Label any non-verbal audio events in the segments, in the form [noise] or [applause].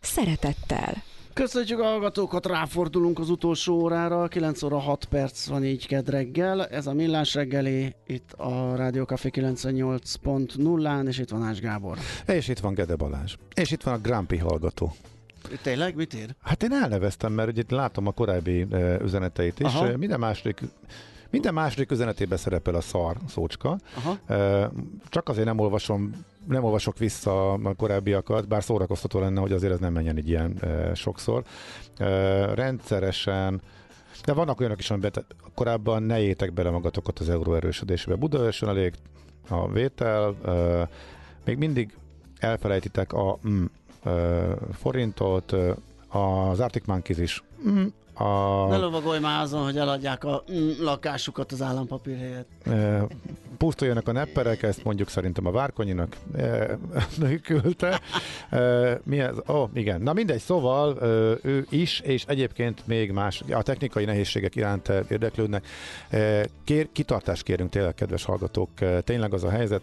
szeretettel. Köszönjük a hallgatókat, ráfordulunk az utolsó órára, 9 óra 6 perc van így kedd reggel, ez a Millás reggeli, itt a Rádió Café 98.0-án, és itt van Ás Gábor. És itt van Gede Balázs. És itt van a Grampi hallgató. Tényleg? Mit ír? Hát én elneveztem, mert ugye itt látom a korábbi uh, üzeneteit is. Aha. Minden második minden második üzenetében szerepel a szar szócska. Aha. Uh, csak azért nem olvasom nem olvasok vissza a korábbiakat, bár szórakoztató lenne, hogy azért ez nem menjen így ilyen uh, sokszor. Uh, rendszeresen de vannak olyanok is, amiben korábban ne étek bele magatokat az euró erősödésébe. Budaörsön elég a vétel, uh, még mindig elfelejtitek a mm, forintot, az Arctic Monkeys is. Mm, a... Ne lovagolj már azon, hogy eladják a mm, lakásukat az állampapír helyett. E, pusztuljanak a nepperek, ezt mondjuk szerintem a Várkonyinak e, küldte. E, mi ez? Ó, oh, igen. Na mindegy, szóval e, ő is, és egyébként még más, a technikai nehézségek iránt érdeklődnek. E, kér, kitartást kérünk tényleg, kedves hallgatók. E, tényleg az a helyzet,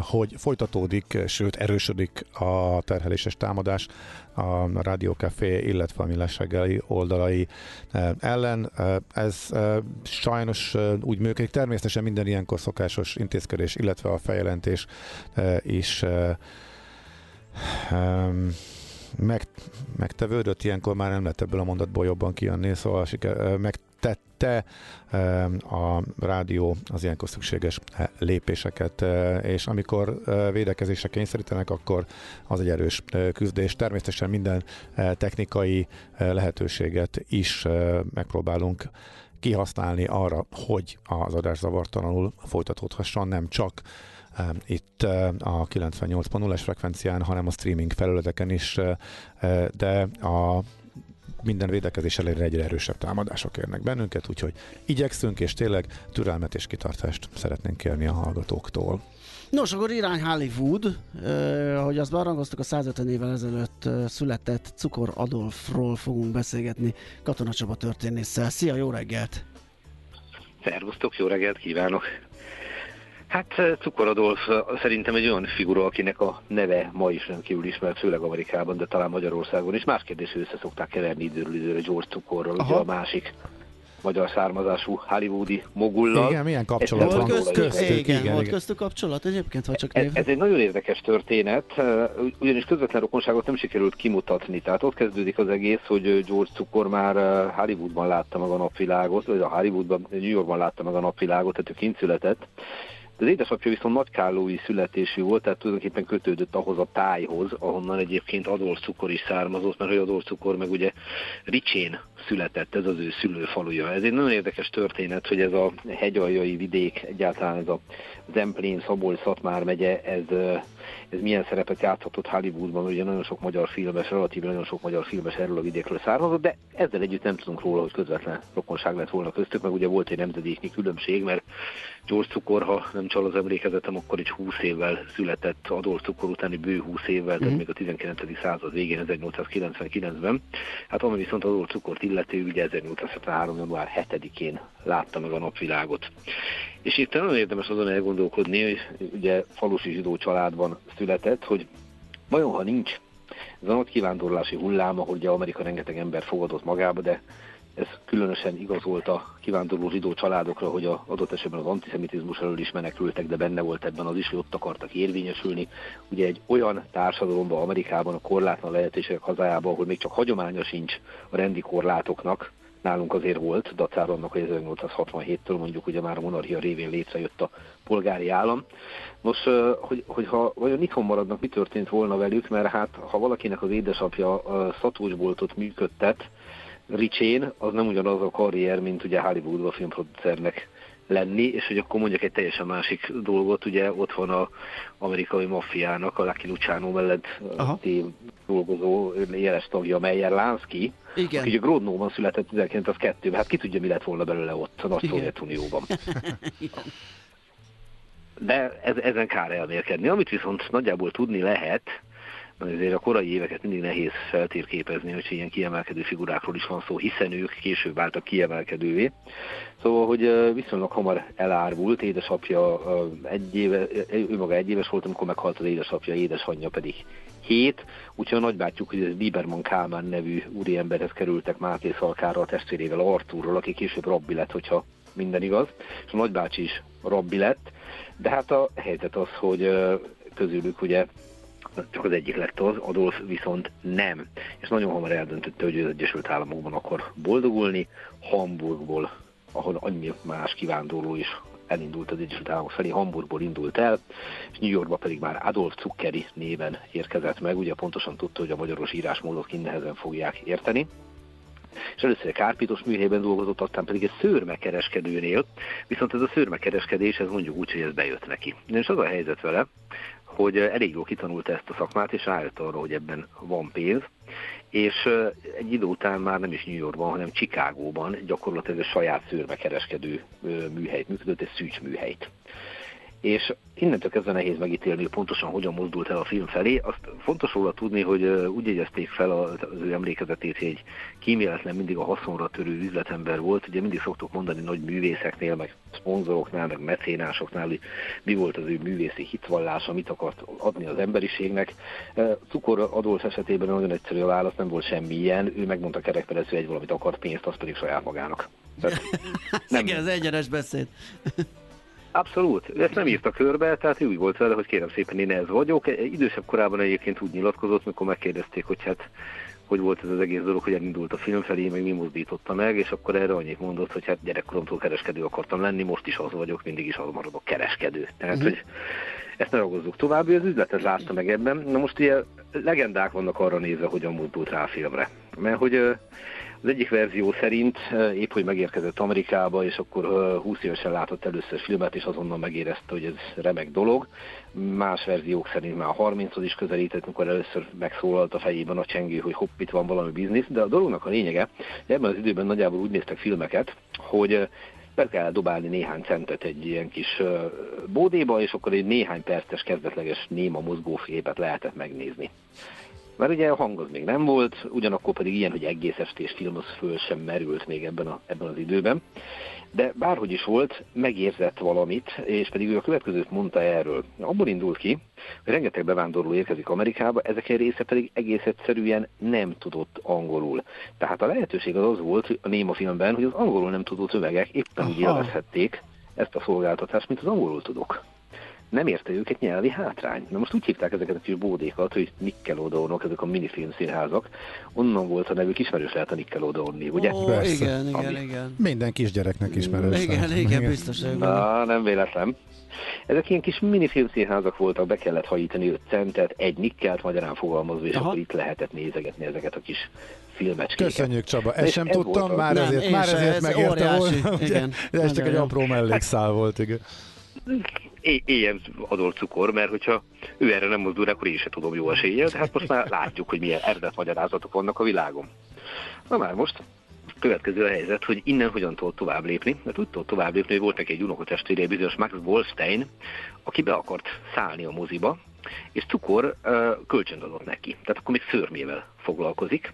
hogy folytatódik, sőt erősödik a terheléses támadás a Rádió Café, illetve a Millás oldalai ellen. Ez sajnos úgy működik. Természetesen minden ilyenkor szokásos intézkedés, illetve a feljelentés is meg, megtevődött, ilyenkor már nem lehet ebből a mondatból jobban kijönni, szóval siker, meg, tette a rádió az ilyenkor szükséges eh, lépéseket, eh, és amikor eh, védekezésre kényszerítenek, akkor az egy erős küzdés. Természetesen minden technikai lehetőséget is megpróbálunk kihasználni arra, hogy az adás zavartalanul folytatódhasson, nem csak itt a 98.0-es frekvencián, hanem a streaming felületeken is, de a minden védekezés ellenére egyre erősebb támadások érnek bennünket, úgyhogy igyekszünk, és tényleg türelmet és kitartást szeretnénk kérni a hallgatóktól. Nos, akkor irány Hollywood, eh, ahogy azt barangoztuk, a 150 évvel ezelőtt született Cukor Adolfról fogunk beszélgetni Katona Csaba történésszel. Szia, jó reggelt! Szervusztok, jó reggelt kívánok! Hát eh, Cukor Adolf eh, szerintem egy olyan figura, akinek a neve ma is rendkívül ismert, főleg Amerikában, de talán Magyarországon is. Más kérdés, hogy össze szokták keverni időről időre George Cukorral, ugye a másik magyar származású hollywoodi mogullal. Igen, milyen kapcsolat van köztük, köztük, igen, igen, volt köztük kapcsolat egyébként, vagy csak név? Ez, ez egy nagyon érdekes történet, eh, ugyanis közvetlen rokonságot nem sikerült kimutatni. Tehát ott kezdődik az egész, hogy George Cukor már Hollywoodban látta meg a napvilágot, vagy a Hollywoodban, New Yorkban látta meg a napvilágot, tehát ő kint született az édesapja viszont nagykállói születésű volt, tehát tulajdonképpen kötődött ahhoz a tájhoz, ahonnan egyébként Adolf cukor is származott, mert hogy Adolf cukor meg ugye Ricsén született, ez az ő szülőfaluja. Ez egy nagyon érdekes történet, hogy ez a hegyaljai vidék, egyáltalán ez a Zemplén, Szabolcs, Szatmár megye, ez, ez milyen szerepet játszhatott Hollywoodban, ugye nagyon sok magyar filmes, relatív nagyon sok magyar filmes erről a vidékről származott, de ezzel együtt nem tudunk róla, hogy közvetlen rokonság lett volna köztük, meg ugye volt egy nemzedéknyi különbség, mert George Cukor, ha nem csal az emlékezetem, akkor egy 20 évvel született, Adolf Cukor utáni bő 20 évvel, tehát mhm. még a 19. század végén, 1899-ben. Hát ami viszont Adolf Cukort illeti, ugye 1873. január 7-én látta meg a napvilágot. És itt nagyon érdemes azon elgondolkodni, hogy ugye falusi zsidó családban született, hogy vajon ha nincs ez a nagy kivándorlási hullám, ahogy ugye Amerika rengeteg ember fogadott magába, de ez különösen igaz volt a kivándorló zsidó családokra, hogy a adott esetben az antiszemitizmus elől is menekültek, de benne volt ebben az is, hogy ott akartak érvényesülni. Ugye egy olyan társadalomban, Amerikában, a korlátlan lehetőségek hazájában, ahol még csak hagyománya sincs a rendi korlátoknak, nálunk azért volt, dacára annak, hogy 1867-től mondjuk ugye már a monarchia révén létrejött a polgári állam. Nos, hogy, hogyha vajon itthon maradnak, mi történt volna velük, mert hát ha valakinek az édesapja szatósboltot működtet, Ricsén, az nem ugyanaz a karrier, mint ugye Hollywoodban filmproducernek lenni, és hogy akkor mondjak egy teljesen másik dolgot, ugye ott van a amerikai maffiának, a Lucky Luciano mellett dolgozó jeles tagja, Meyer Lansky, Igen. aki ugye Grodnóban született 1902-ben, hát ki tudja, mi lett volna belőle ott a Nagy Szovjetunióban. [laughs] De ez, ezen kár elmérkedni. Amit viszont nagyjából tudni lehet, azért a korai éveket mindig nehéz feltérképezni, hogy ilyen kiemelkedő figurákról is van szó, hiszen ők később váltak kiemelkedővé. Szóval, hogy viszonylag hamar elárvult, édesapja egy éve, ő maga egy éves volt, amikor meghalt az édesapja, édesanyja pedig hét, úgyhogy a nagybátyjuk, hogy ez Lieberman Kálmán nevű úriemberhez kerültek Máté Szalkára a testvérével, Artúrról, aki később rabbi lett, hogyha minden igaz, és a nagybácsi is rabbi lett, de hát a helyzet az, hogy közülük ugye csak az egyik lett az, Adolf viszont nem. És nagyon hamar eldöntötte, hogy az Egyesült Államokban akar boldogulni, Hamburgból, ahol annyi más kivándorló is elindult az Egyesült Államok felé, Hamburgból indult el, és New Yorkba pedig már Adolf Zuckeri néven érkezett meg, ugye pontosan tudta, hogy a magyaros írásmódot nehezen fogják érteni és először egy kárpitos műhelyben dolgozott, aztán pedig egy szőrmekereskedőnél, viszont ez a szőrmekereskedés, ez mondjuk úgy, hogy ez bejött neki. És az a helyzet vele, hogy elég jól kitanulta ezt a szakmát, és rájött arra, hogy ebben van pénz, és egy idő után már nem is New Yorkban, hanem Chicagóban gyakorlatilag a saját szőrmekereskedő műhelyt működött, egy szűcs műhelyt és innentől kezdve nehéz megítélni, hogy pontosan hogyan mozdult el a film felé. Azt fontos róla tudni, hogy úgy jegyezték fel az ő emlékezetét, hogy egy kíméletlen mindig a haszonra törő üzletember volt. Ugye mindig szoktuk mondani nagy művészeknél, meg szponzoroknál, meg mecénásoknál, hogy mi volt az ő művészi hitvallása, mit akart adni az emberiségnek. Cukor Adolf esetében nagyon egyszerű a válasz, nem volt semmi ilyen. Ő megmondta kerekperec, hogy egy valamit akart pénzt, azt pedig saját magának. Tehát [laughs] nem... Igen, ez egyenes beszéd. Abszolút. Ezt nem írta körbe, tehát úgy volt vele, hogy kérem szépen én ez vagyok. Idősebb korában egyébként úgy nyilatkozott, mikor megkérdezték, hogy hát hogy volt ez az egész dolog, hogy elindult a film felé, meg mi mozdította meg, és akkor erre annyit mondott, hogy hát gyerekkoromtól kereskedő akartam lenni, most is az vagyok, mindig is az maradok kereskedő. Tehát, uh-huh. hogy ezt ne ragozzuk tovább, az üzletet látta meg ebben. Na most ugye legendák vannak arra nézve, hogyan mozdult rá a filmre. Mert hogy az egyik verzió szerint épp, hogy megérkezett Amerikába, és akkor 20 eh, évesen látott először filmet, és azonnal megérezte, hogy ez remek dolog. Más verziók szerint már a 30 is közelített, amikor először megszólalt a fejében a csengő, hogy hopp, itt van valami biznisz, de a dolognak a lényege, ebben az időben nagyjából úgy néztek filmeket, hogy be kell dobálni néhány centet egy ilyen kis bódéba, és akkor egy néhány perces kezdetleges néma mozgófépet lehetett megnézni. Mert ugye a hang az még nem volt, ugyanakkor pedig ilyen, hogy egész estés film az föl sem merült még ebben, a, ebben az időben. De bárhogy is volt, megérzett valamit, és pedig ő a következőt mondta erről. Abból indult ki, hogy rengeteg bevándorló érkezik Amerikába, ezek egy része pedig egész egyszerűen nem tudott angolul. Tehát a lehetőség az az volt a Néma filmben, hogy az angolul nem tudó tömegek éppen úgy élvezhették ezt a szolgáltatást, mint az angolul tudók nem érte őket nyelvi hátrány. Na most úgy hívták ezeket a kis bódékat, hogy Nickelodeonok, ezek a minifilm színházak. Onnan volt a nevük, ismerős lehet a Nickelodeonni, ugye? Ó, Persze. igen, igen, Ami... igen. Minden kisgyereknek ismerős. Igen, igen, igen, biztos. Na, nem véletlen. Ezek ilyen kis minifilm színházak voltak, be kellett hajítani 5 centet, egy nikkelt magyarán fogalmazva, és Aha. akkor itt lehetett nézegetni ezeket a kis filmecskéket. Köszönjük Csaba, ezt sem ez tudtam, már ezért, már ezért ez megérte volna. [laughs] Igen. Ez csak egy apró mellékszál volt, igen éljen adott cukor, mert hogyha ő erre nem mozdul, akkor én sem tudom jó eséllyel, de hát most már látjuk, hogy milyen magyarázatok vannak a világon. Na már most következő a helyzet, hogy innen hogyan tudott tovább lépni, mert úgy tudott tovább lépni, hogy volt neki egy unokatestvére, bizonyos Max Wolstein, aki be akart szállni a moziba, és cukor uh, kölcsön adott neki. Tehát akkor még szörmével foglalkozik.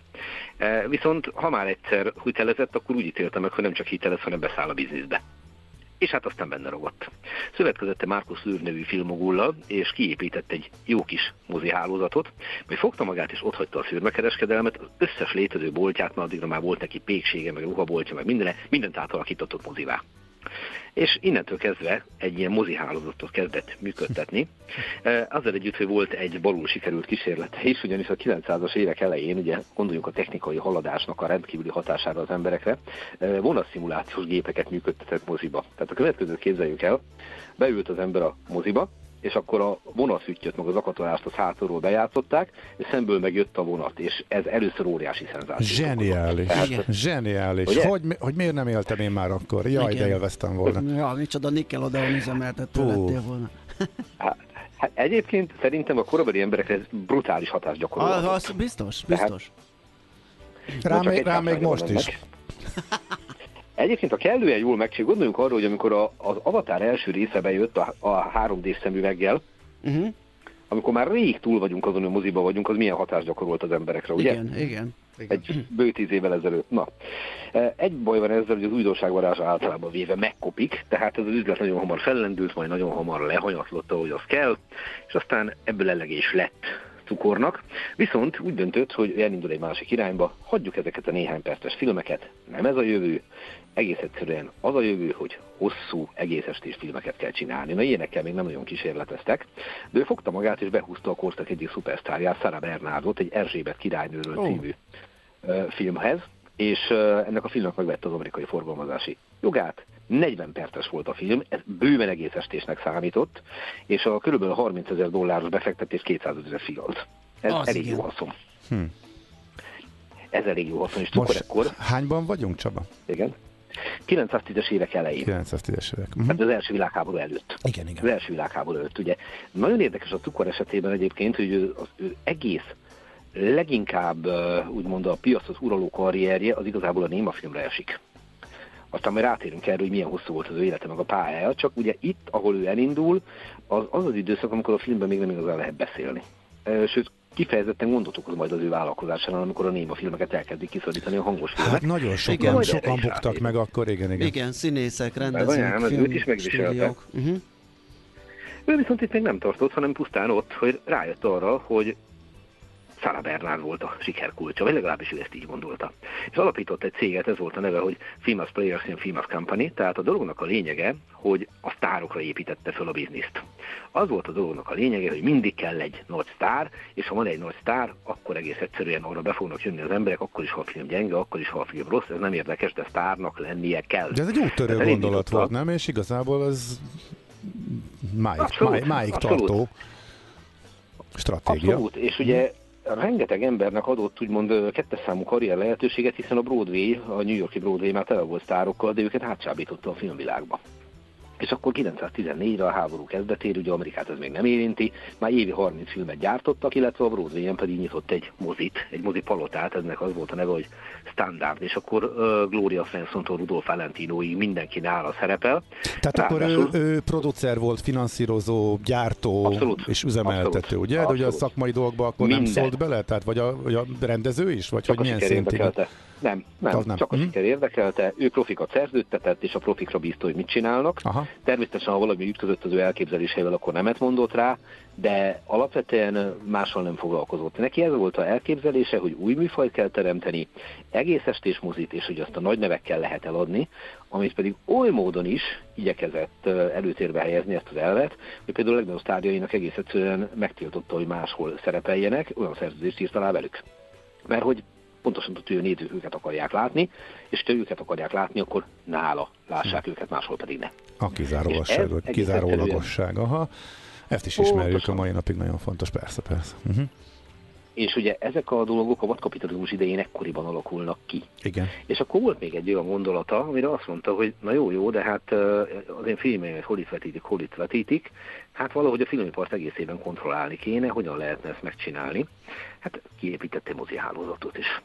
Uh, viszont ha már egyszer hitelezett, akkor úgy ítélte meg, hogy nem csak hitelez, hanem beszáll a bizniszbe és hát aztán benne ragadt. Szövetkezette Markus Lőr nevű filmogullal, és kiépített egy jó kis mozi hálózatot, majd fogta magát és otthagyta a szürmekereskedelmet, az összes létező boltját, mert addigra már volt neki péksége, meg ruhaboltja, meg minden, mindent átalakított mozivá és innentől kezdve egy ilyen mozihálózatot kezdett működtetni. [laughs] Azzal együtt, hogy volt egy balul sikerült kísérlete is, ugyanis a 900-as évek elején, ugye gondoljunk a technikai haladásnak a rendkívüli hatására az emberekre, vonaszszimulációs gépeket működtetett moziba. Tehát a következőt képzeljük el, beült az ember a moziba, és akkor a vonatfüttyöt, meg az akatolást a hátulról bejátszották, és szemből megjött a vonat, és ez először óriási szenzáció. Zseniális, Tehát, zseniális. Hogy, hogy miért nem éltem én már akkor? Jaj, Igen. de élveztem volna. [laughs] Ja, micsoda Nickelodeon üzemeltető lettél volna. [laughs] Hát, hát egyébként szerintem a korabeli emberekre ez brutális hatást Az, gyakorol. az biztos, biztos. Rám, csak még, még most is. [laughs] Egyébként a kellően jól megcsináljuk, gondoljunk arra, hogy amikor a, az Avatar első része bejött a, a 3D szemüveggel, Uh-huh. amikor már rég túl vagyunk azon, hogy moziba vagyunk, az milyen hatást gyakorolt az emberekre, ugye? Igen, igen. Egy bő tíz évvel ezelőtt. Na, e, egy baj van ezzel, hogy az újdonságvarása általában véve megkopik, tehát ez az üzlet nagyon hamar fellendült, majd nagyon hamar lehanyatlott, ahogy az kell, és aztán ebből elegés lett cukornak. Viszont úgy döntött, hogy elindul egy másik irányba, hagyjuk ezeket a néhány perces filmeket, nem ez a jövő, egész egyszerűen az a jövő, hogy hosszú, egész estés filmeket kell csinálni. Na ilyenekkel még nem nagyon kísérleteztek, de ő fogta magát és behúzta a korszak egyik szupersztárját, Sarah Bernardot, egy Erzsébet királynőről Ó. című filmhez, és ennek a filmnek megvette az amerikai forgalmazási jogát. 40 perces volt a film, ez bőven egész estésnek számított, és a kb. 30 ezer dolláros befektetés 200 ezer fialt. Ez Az elég igen. jó haszon. Hm. Ez elég jó haszon, és Most ekkor, hányban vagyunk, Csaba? igen, 910-es évek elején. 910-es évek. Mhm. Hát az első világháború előtt. Igen, Az igen. első világháború előtt, ugye. Nagyon érdekes a cukor esetében egyébként, hogy ő- az ő egész leginkább úgymond a piacot uraló karrierje az igazából a néma filmre esik. Aztán majd rátérünk erre, hogy milyen hosszú volt az ő élete, meg a pályája, csak ugye itt, ahol ő elindul, az az, az időszak, amikor a filmben még nem igazán lehet beszélni. Sőt, kifejezetten gondot okoz majd az ő vállalkozásánál, amikor a néma filmeket elkezdik kiszorítani a hangos filmek. Hát nagyon sokan, Igen. Sokan buktak meg akkor, igen, igen. Igen, színészek, rendezők, az őt is film, megviselte. stúdiók. Uh-huh. Ő viszont itt még nem tartott, hanem pusztán ott, hogy rájött arra, hogy Sarah Bernard volt a sikerkulcsa, vagy legalábbis ő ezt így gondolta. És alapított egy céget, ez volt a neve, hogy Famous Players in Famous Company, tehát a dolognak a lényege, hogy a sztárokra építette föl a bizniszt. Az volt a dolognak a lényege, hogy mindig kell egy nagy sztár, és ha van egy nagy sztár, akkor egész egyszerűen arra be fognak jönni az emberek, akkor is, ha a film gyenge, akkor is, ha a film rossz, ez nem érdekes, de sztárnak lennie kell. De ez egy úttörő Ez gondolat volt, nem? És igazából ez máig, Abszolút, máig, máig abszolút. tartó stratégia. Abszolút, és ugye rengeteg embernek adott úgymond kettes számú karrier lehetőséget, hiszen a Broadway, a New Yorki Broadway már tele volt sztárokkal, de őket átsábította a filmvilágba. És akkor 914-re a háború kezdetére, ugye Amerikát ez még nem érinti, már évi 30 filmet gyártottak, illetve a Broadway-en pedig nyitott egy mozit, egy mozi palotát, ennek az volt a neve, hogy Standard, és akkor uh, Gloria Svensson-tól Rudolf Valentinoig mindenki nála szerepel. Tehát akkor ő, Ráadásul- ő producer volt, finanszírozó, gyártó Abszolút. és üzemeltető, Abszolút. ugye? De ugye a Abszolút. szakmai dolgokba akkor nem Minden. szólt bele? Tehát vagy a, vagy a rendező is? Vagy Csak hogy milyen szintig? Nem, nem, Az nem. csak a Mhm. siker érdekelte. Ő profikat szerződtetett, és a profikra bízta, hogy mit csinálnak. Aha. Természetesen, ha valami ütközött az ő elképzeléseivel, akkor nemet mondott rá, de alapvetően mással nem foglalkozott. Neki ez volt a elképzelése, hogy új műfajt kell teremteni, egész estés mozit, és hogy azt a nagy nevekkel lehet eladni, amit pedig oly módon is igyekezett előtérbe helyezni ezt az elvet, hogy például a legnagyobb sztárjainak egész egyszerűen megtiltotta, hogy máshol szerepeljenek, olyan szerződést írt alá velük. Mert hogy pontosan tudja, hogy nézők őket akarják látni, és ha őket akarják látni, akkor nála lássák őket, máshol pedig ne. A kizárólagosság, kizárólagosság. Aha. Ezt is ismerjük Pontosan. a mai napig, nagyon fontos, persze, persze. Uh-huh. És ugye ezek a dolgok a vadkapitalizmus idején ekkoriban alakulnak ki. Igen. És akkor volt még egy olyan gondolata, amire azt mondta, hogy na jó, jó, de hát az én filmeimet hol itt vetítik, hol itt vetítik, hát valahogy a filmipart egészében kontrollálni kéne, hogyan lehetne ezt megcsinálni. Hát kiépítette mozi hálózatot is.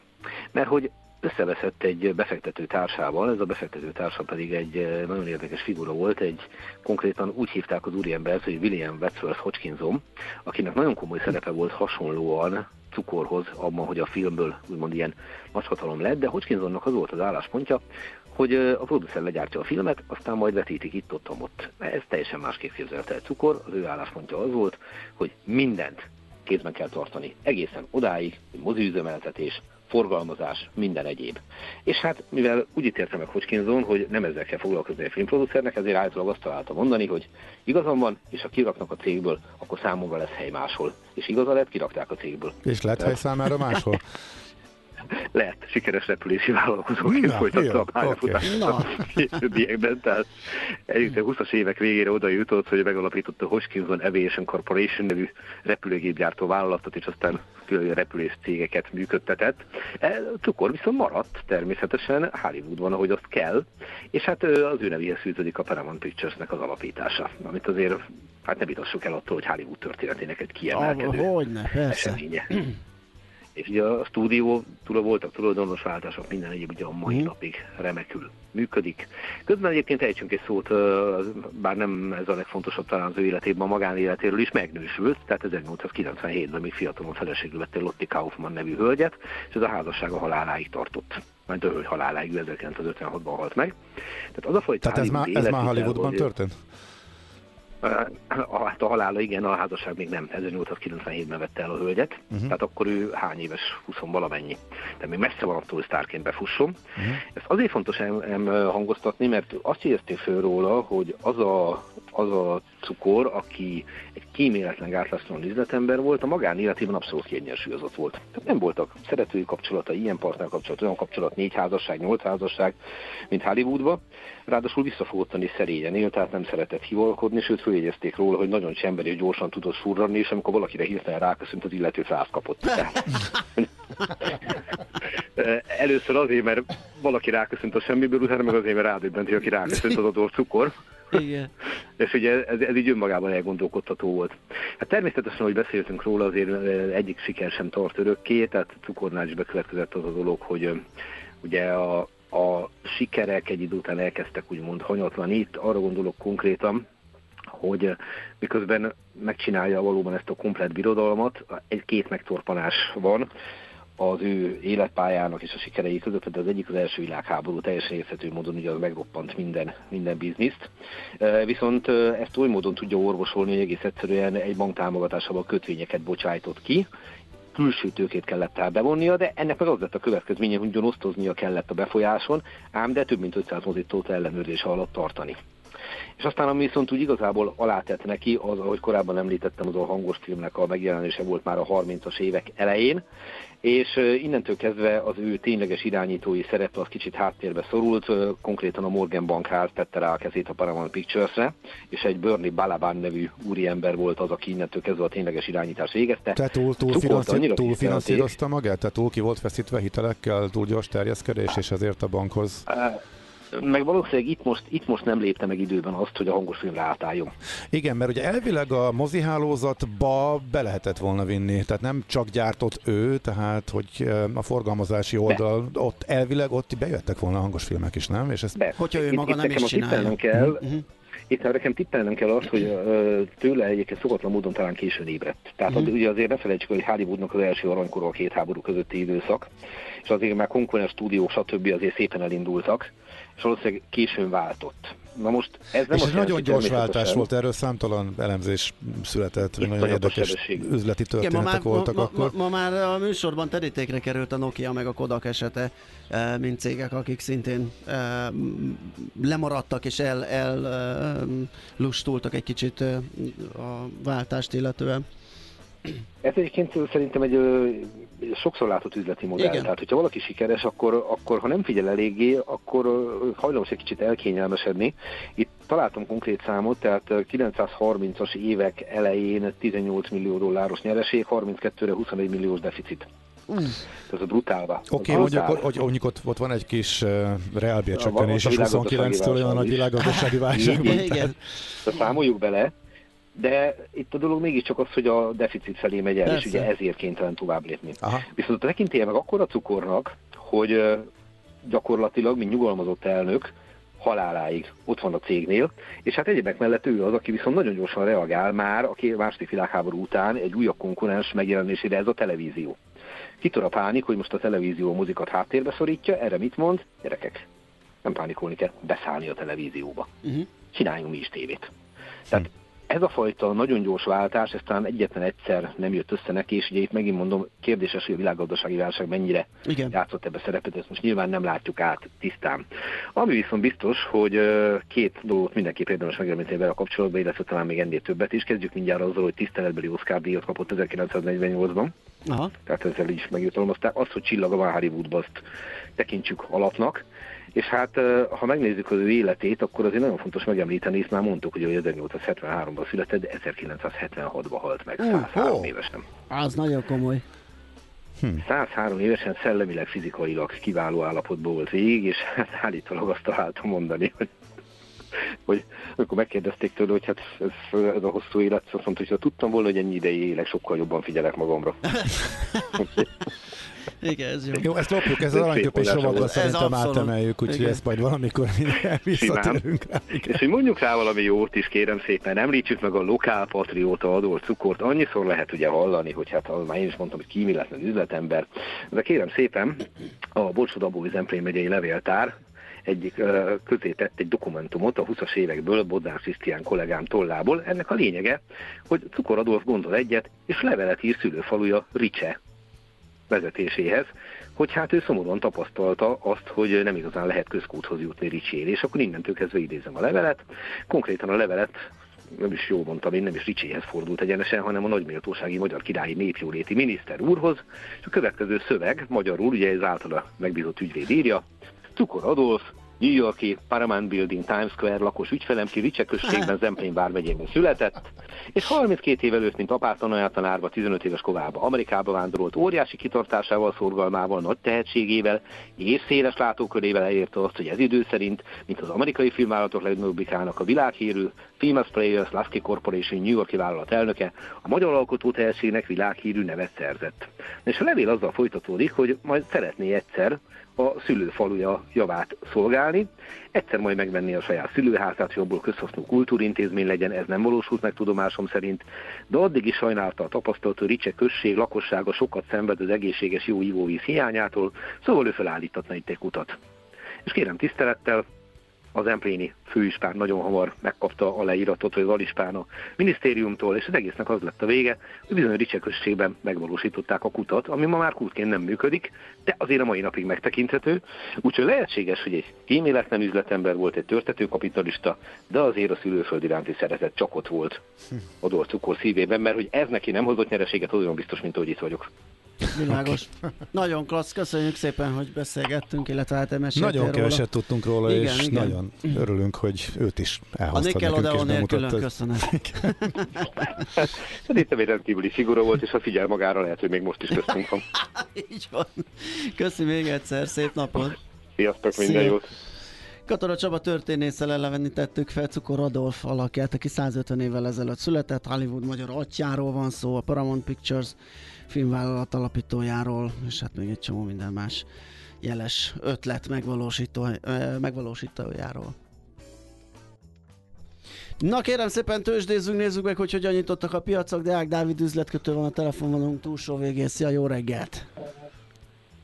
Mert hogy összeveszett egy befektető társával, ez a befektető társa pedig egy ö, nagyon érdekes figura volt, egy konkrétan úgy hívták az úriembert, hogy William Wadsworth Hodgkinson, akinek nagyon komoly szerepe volt hasonlóan cukorhoz abban, hogy a filmből úgymond ilyen nagyhatalom lett, de Hodgkinsonnak az volt az álláspontja, hogy ö, a producer legyártja a filmet, aztán majd vetítik itt, ott, ott. Ez teljesen másképp képzelte el cukor, az ő álláspontja az volt, hogy mindent kézben kell tartani, egészen odáig, hogy moziüzemeltetés, forgalmazás, minden egyéb. És hát, mivel úgy ítélte meg Hodgkinson, hogy nem ezzel kell foglalkozni a filmproducernek, ezért állítólag azt találta mondani, hogy igazam van, és ha kiraknak a cégből, akkor számomra lesz hely máshol. És igaza lett, kirakták a cégből. És lett hely számára máshol? [laughs] lehet sikeres repülési vállalkozóként folytatta a pályafutást okay. a későbbiekben, tehát egyébként 20-as évek végére oda jutott, hogy megalapította a Hoskinson Aviation Corporation nevű repülőgépgyártó vállalatot, és aztán repülés cégeket működtetett. E, cukor viszont maradt természetesen Hollywoodban, ahogy azt kell, és hát az ő nevéhez fűződik a Paramount Pictures-nek az alapítása, amit azért hát ne vitassuk el attól, hogy Hollywood történetének egy kiemelkedő ah, hogyne, persze. eseménye. És ugye a stúdió túl voltak tulajdonos váltások, minden egyéb ugye a mai mm. napig remekül működik. Közben egyébként ejtsünk egy szót, bár nem ez a legfontosabb talán az ő életében, a magánéletéről is megnősült, tehát 1897-ben még fiatalon feleségül vette Lotti Kaufmann nevű hölgyet, és ez a házasság a haláláig tartott. Majd a hölgy haláláig 1956-ban halt meg. Tehát az a fajta Tehát ez már, ez már Hollywoodban történt? A, hát a halála, igen, a házasság még nem, 1897-ben vette el a hölgyet, uh-huh. tehát akkor ő hány éves, 20 valamennyi. Tehát még messze van attól, hogy sztárként befusson. Uh-huh. Ezt azért fontos em, em, hangoztatni, mert azt érezték föl róla, hogy az a, az a cukor, aki egy kíméletlen gátlástalan üzletember volt, a magánéletében abszolút kiegyensúlyozott volt. Tehát nem voltak szeretői kapcsolata, ilyen partner kapcsolat, olyan kapcsolat, négy házasság, nyolc házasság, mint Hollywoodban. Ráadásul visszafogottan és szerényen élt, tehát nem szeretett hivalkodni, sőt följegyezték róla, hogy nagyon csemberi, hogy gyorsan tudott surranni, és amikor valakire hirtelen ráköszönt, az illető felát kapott. [laughs] Először azért, mert valaki ráköszönt a semmiből, utána meg azért, mert rádöbbent, hogy aki ráköszönt, az adott cukor. Igen. [laughs] És ugye ez, ez így önmagában elgondolkodtató volt. Hát természetesen, hogy beszéltünk róla, azért egyik siker sem tart örökké, tehát cukornál is bekövetkezett az a dolog, hogy ugye a, a sikerek egy idő után elkezdtek úgymond hanyatlani. Itt arra gondolok konkrétan, hogy miközben megcsinálja valóban ezt a komplet birodalmat, egy-két megtorpanás van, az ő életpályának és a sikerei között, de az egyik az első világháború teljesen érthető módon ugye az megroppant minden, minden bizniszt. Viszont ezt oly módon tudja orvosolni, hogy egész egyszerűen egy bank támogatásával kötvényeket bocsájtott ki, külső tőkét kellett el bevonnia, de ennek meg az lett a következménye, hogy osztoznia kellett a befolyáson, ám de több mint 500 mozítót ellenőrzés alatt tartani. És aztán, ami viszont úgy igazából alátett neki, az, ahogy korábban említettem, az a hangos filmnek a megjelenése volt már a 30-as évek elején, és innentől kezdve az ő tényleges irányítói szerepe az kicsit háttérbe szorult, konkrétan a Morgan Bankház tette rá a kezét a Paramount Pictures-re, és egy Bernie Balaban nevű úriember volt az, aki innentől kezdve a tényleges irányítást végezte. Tehát túl, túl, finanszí- túl finanszírozta magát? Tehát túl ki volt feszítve hitelekkel, túl gyors terjeszkedés, és ezért a bankhoz... Meg valószínűleg itt most, itt most nem lépte meg időben azt, hogy a hangos filmre átálljon. Igen, mert ugye elvileg a mozihálózatba be lehetett volna vinni, tehát nem csak gyártott ő, tehát hogy a forgalmazási oldal, Be. ott elvileg ott bejöttek volna a hangos filmek is, nem? És ezt... Be. Hogyha ő maga itt, nem is csinálja. Kell, uh-huh. Itt nekem tippelnem kell azt, hogy tőle egyébként szokatlan módon talán későn ébredt. Tehát mm. ugye azért ne felejtsük, hogy Hollywoodnak az első aranykor a két háború közötti időszak, és azért már konkurens stúdiók, stb. azért szépen elindultak és valószínűleg későn váltott. Na most ez nem és ez nagyon gyors váltás volt, erről számtalan elemzés született, Itt nagyon érdekes üzleti történetek Igen, ma már, voltak ma, akkor. Ma, ma már a műsorban terítékre került a Nokia meg a Kodak esete, eh, mint cégek, akik szintén eh, lemaradtak és el, el eh, lustultak egy kicsit a váltást illetően. Ez egyébként szerintem egy sokszor látott üzleti modell. Igen. Tehát, hogyha valaki sikeres, akkor, akkor ha nem figyel eléggé, akkor hajlamos egy kicsit elkényelmesedni. Itt találtam konkrét számot, tehát 930-as évek elején 18 millió dolláros nyereség, 32-re 21 milliós deficit. Mm. Ez a brutálva. Oké, okay, mondjuk, hogy mondjuk ott, ott van egy kis uh, reálbércsökkenés, és 29-től olyan nagy világgazdasági válságban. Igen, igen. Számoljuk bele, de itt a dolog mégiscsak az, hogy a deficit felé megy el, Persze. és ugye ezért kénytelen tovább lépni. Aha. Viszont a tekintélye meg akkora cukornak, hogy gyakorlatilag, mint nyugalmazott elnök, haláláig ott van a cégnél, és hát egyébek mellett ő az, aki viszont nagyon gyorsan reagál már a második világháború után egy újabb konkurens megjelenésére, ez a televízió. Kitör a pánik, hogy most a televízió a mozikat háttérbe szorítja, erre mit mond? Gyerekek, nem pánikolni kell, beszállni a televízióba. Uh-huh. Csináljunk mi is tévét. Tehát hm ez a fajta nagyon gyors váltás, ez talán egyetlen egyszer nem jött össze neki, és ugye itt megint mondom, kérdéses, hogy a világgazdasági válság mennyire Igen. játszott ebbe szerepet, ezt most nyilván nem látjuk át tisztán. Ami viszont biztos, hogy két dolgot mindenképp érdemes megemlíteni vele a kapcsolatban, illetve talán még ennél többet is. Kezdjük mindjárt azzal, hogy tiszteletbeli Oscar díjat kapott 1948-ban. Aha. Tehát ezzel is megjutalmazták. Az, hogy csillaga Hollywoodban, azt tekintsük alapnak. És hát, ha megnézzük az ő életét, akkor azért nagyon fontos megemlíteni, hisz már mondtuk, hogy 1873-ban született, de 1976-ban halt meg, 103 uh, évesen. Az nagyon komoly. Hm. 103 évesen szellemileg, fizikailag kiváló állapotban volt végig, és hát állítólag azt találtam mondani, hogy hogy amikor megkérdezték tőle, hogy hát ez, ez a hosszú élet, azt mondta, hogy ha tudtam volna, hogy ennyi ideig élek, sokkal jobban figyelek magamra. [laughs] Igen, ez jó. Jó, ezt lopjuk, ez az aranyköpés rovatot szerintem átemeljük, úgyhogy ezt majd valamikor visszatérünk rá. És hogy mondjuk rá valami jót is, kérem szépen, említsük meg a lokál patrióta adott cukort. Annyiszor lehet ugye hallani, hogy hát már én is mondtam, hogy kíméletlen üzletember. De kérem szépen, a Bocsodabói Zemplén megyei levéltár egyik közé tett egy dokumentumot a 20-as évekből Bodnár Krisztián kollégám tollából. Ennek a lényege, hogy Cukor Adolf gondol egyet, és levelet ír szülőfaluja Ricse vezetéséhez, hogy hát ő szomorúan tapasztalta azt, hogy nem igazán lehet közkúthoz jutni Ricsén, és akkor innentől kezdve idézem a levelet. Konkrétan a levelet nem is jó mondtam én, nem is Ricséhez fordult egyenesen, hanem a nagyméltósági magyar királyi népjóléti miniszter úrhoz, és a következő szöveg magyarul, ugye ez általa megbízott ügyvéd írja, Cukor Adolf, New Yorki Paramount Building Times Square lakos ügyfelem, ki Ricse községben Zemplén vármegyében született, és 32 év előtt, mint apát tanárba, 15 éves kovába Amerikába vándorolt, óriási kitartásával, szorgalmával, nagy tehetségével és széles látókörével elérte azt, hogy ez idő szerint, mint az amerikai filmvállalatok legnagyobbbikának a világhírű Famous Players Lasky Corporation New Yorki vállalat elnöke, a magyar alkotó tehetségnek világhírű nevet szerzett. És a levél azzal folytatódik, hogy majd szeretné egyszer a szülőfaluja javát szolgálni, egyszer majd megvenni a saját szülőházát, hogy abból közhasznú kultúrintézmény legyen, ez nem valósult meg tudomásom szerint, de addig is sajnálta a tapasztalat, hogy Ricse község lakossága sokat szenved az egészséges jó ivóvíz hiányától, szóval ő felállítatna itt egy kutat. És kérem tisztelettel, az Empléni főispán nagyon hamar megkapta a leíratot, vagy az alispán a minisztériumtól, és az egésznek az lett a vége, hogy bizony Ricse községben megvalósították a kutat, ami ma már kútként nem működik, de azért a mai napig megtekinthető. Úgyhogy lehetséges, hogy egy kíméletlen üzletember volt, egy törtető kapitalista, de azért a szülőföld iránti szeretet csak ott volt a cukor szívében, mert hogy ez neki nem hozott nyereséget, olyan biztos, mint hogy itt vagyok. Világos. [laughs] Nagyon klassz, köszönjük szépen, hogy beszélgettünk, illetve hát Nagyon róla. keveset tudtunk róla, igen, és igen. nagyon örülünk, hogy őt is elhoztad A Nickelodeon külön köszönet. Szerintem egy rendkívüli figura volt, és ha figyel magára, lehet, hogy még most is köztünk van. [laughs] Így van. Köszi még egyszer, szép napot. Sziasztok, minden Szia. jót. Katona Csaba történésszel elevenítettük fel Cukor Adolf alakját, aki 150 évvel ezelőtt született, Hollywood magyar atyáról van szó, a Paramount Pictures filmvállalat alapítójáról, és hát még egy csomó minden más jeles ötlet megvalósító, megvalósítójáról. Na kérem szépen tőzsdézzünk, nézzük meg, hogy hogyan nyitottak a piacok. Deák Dávid üzletkötő van a telefonvonunk túlsó végén. Szia, jó reggelt!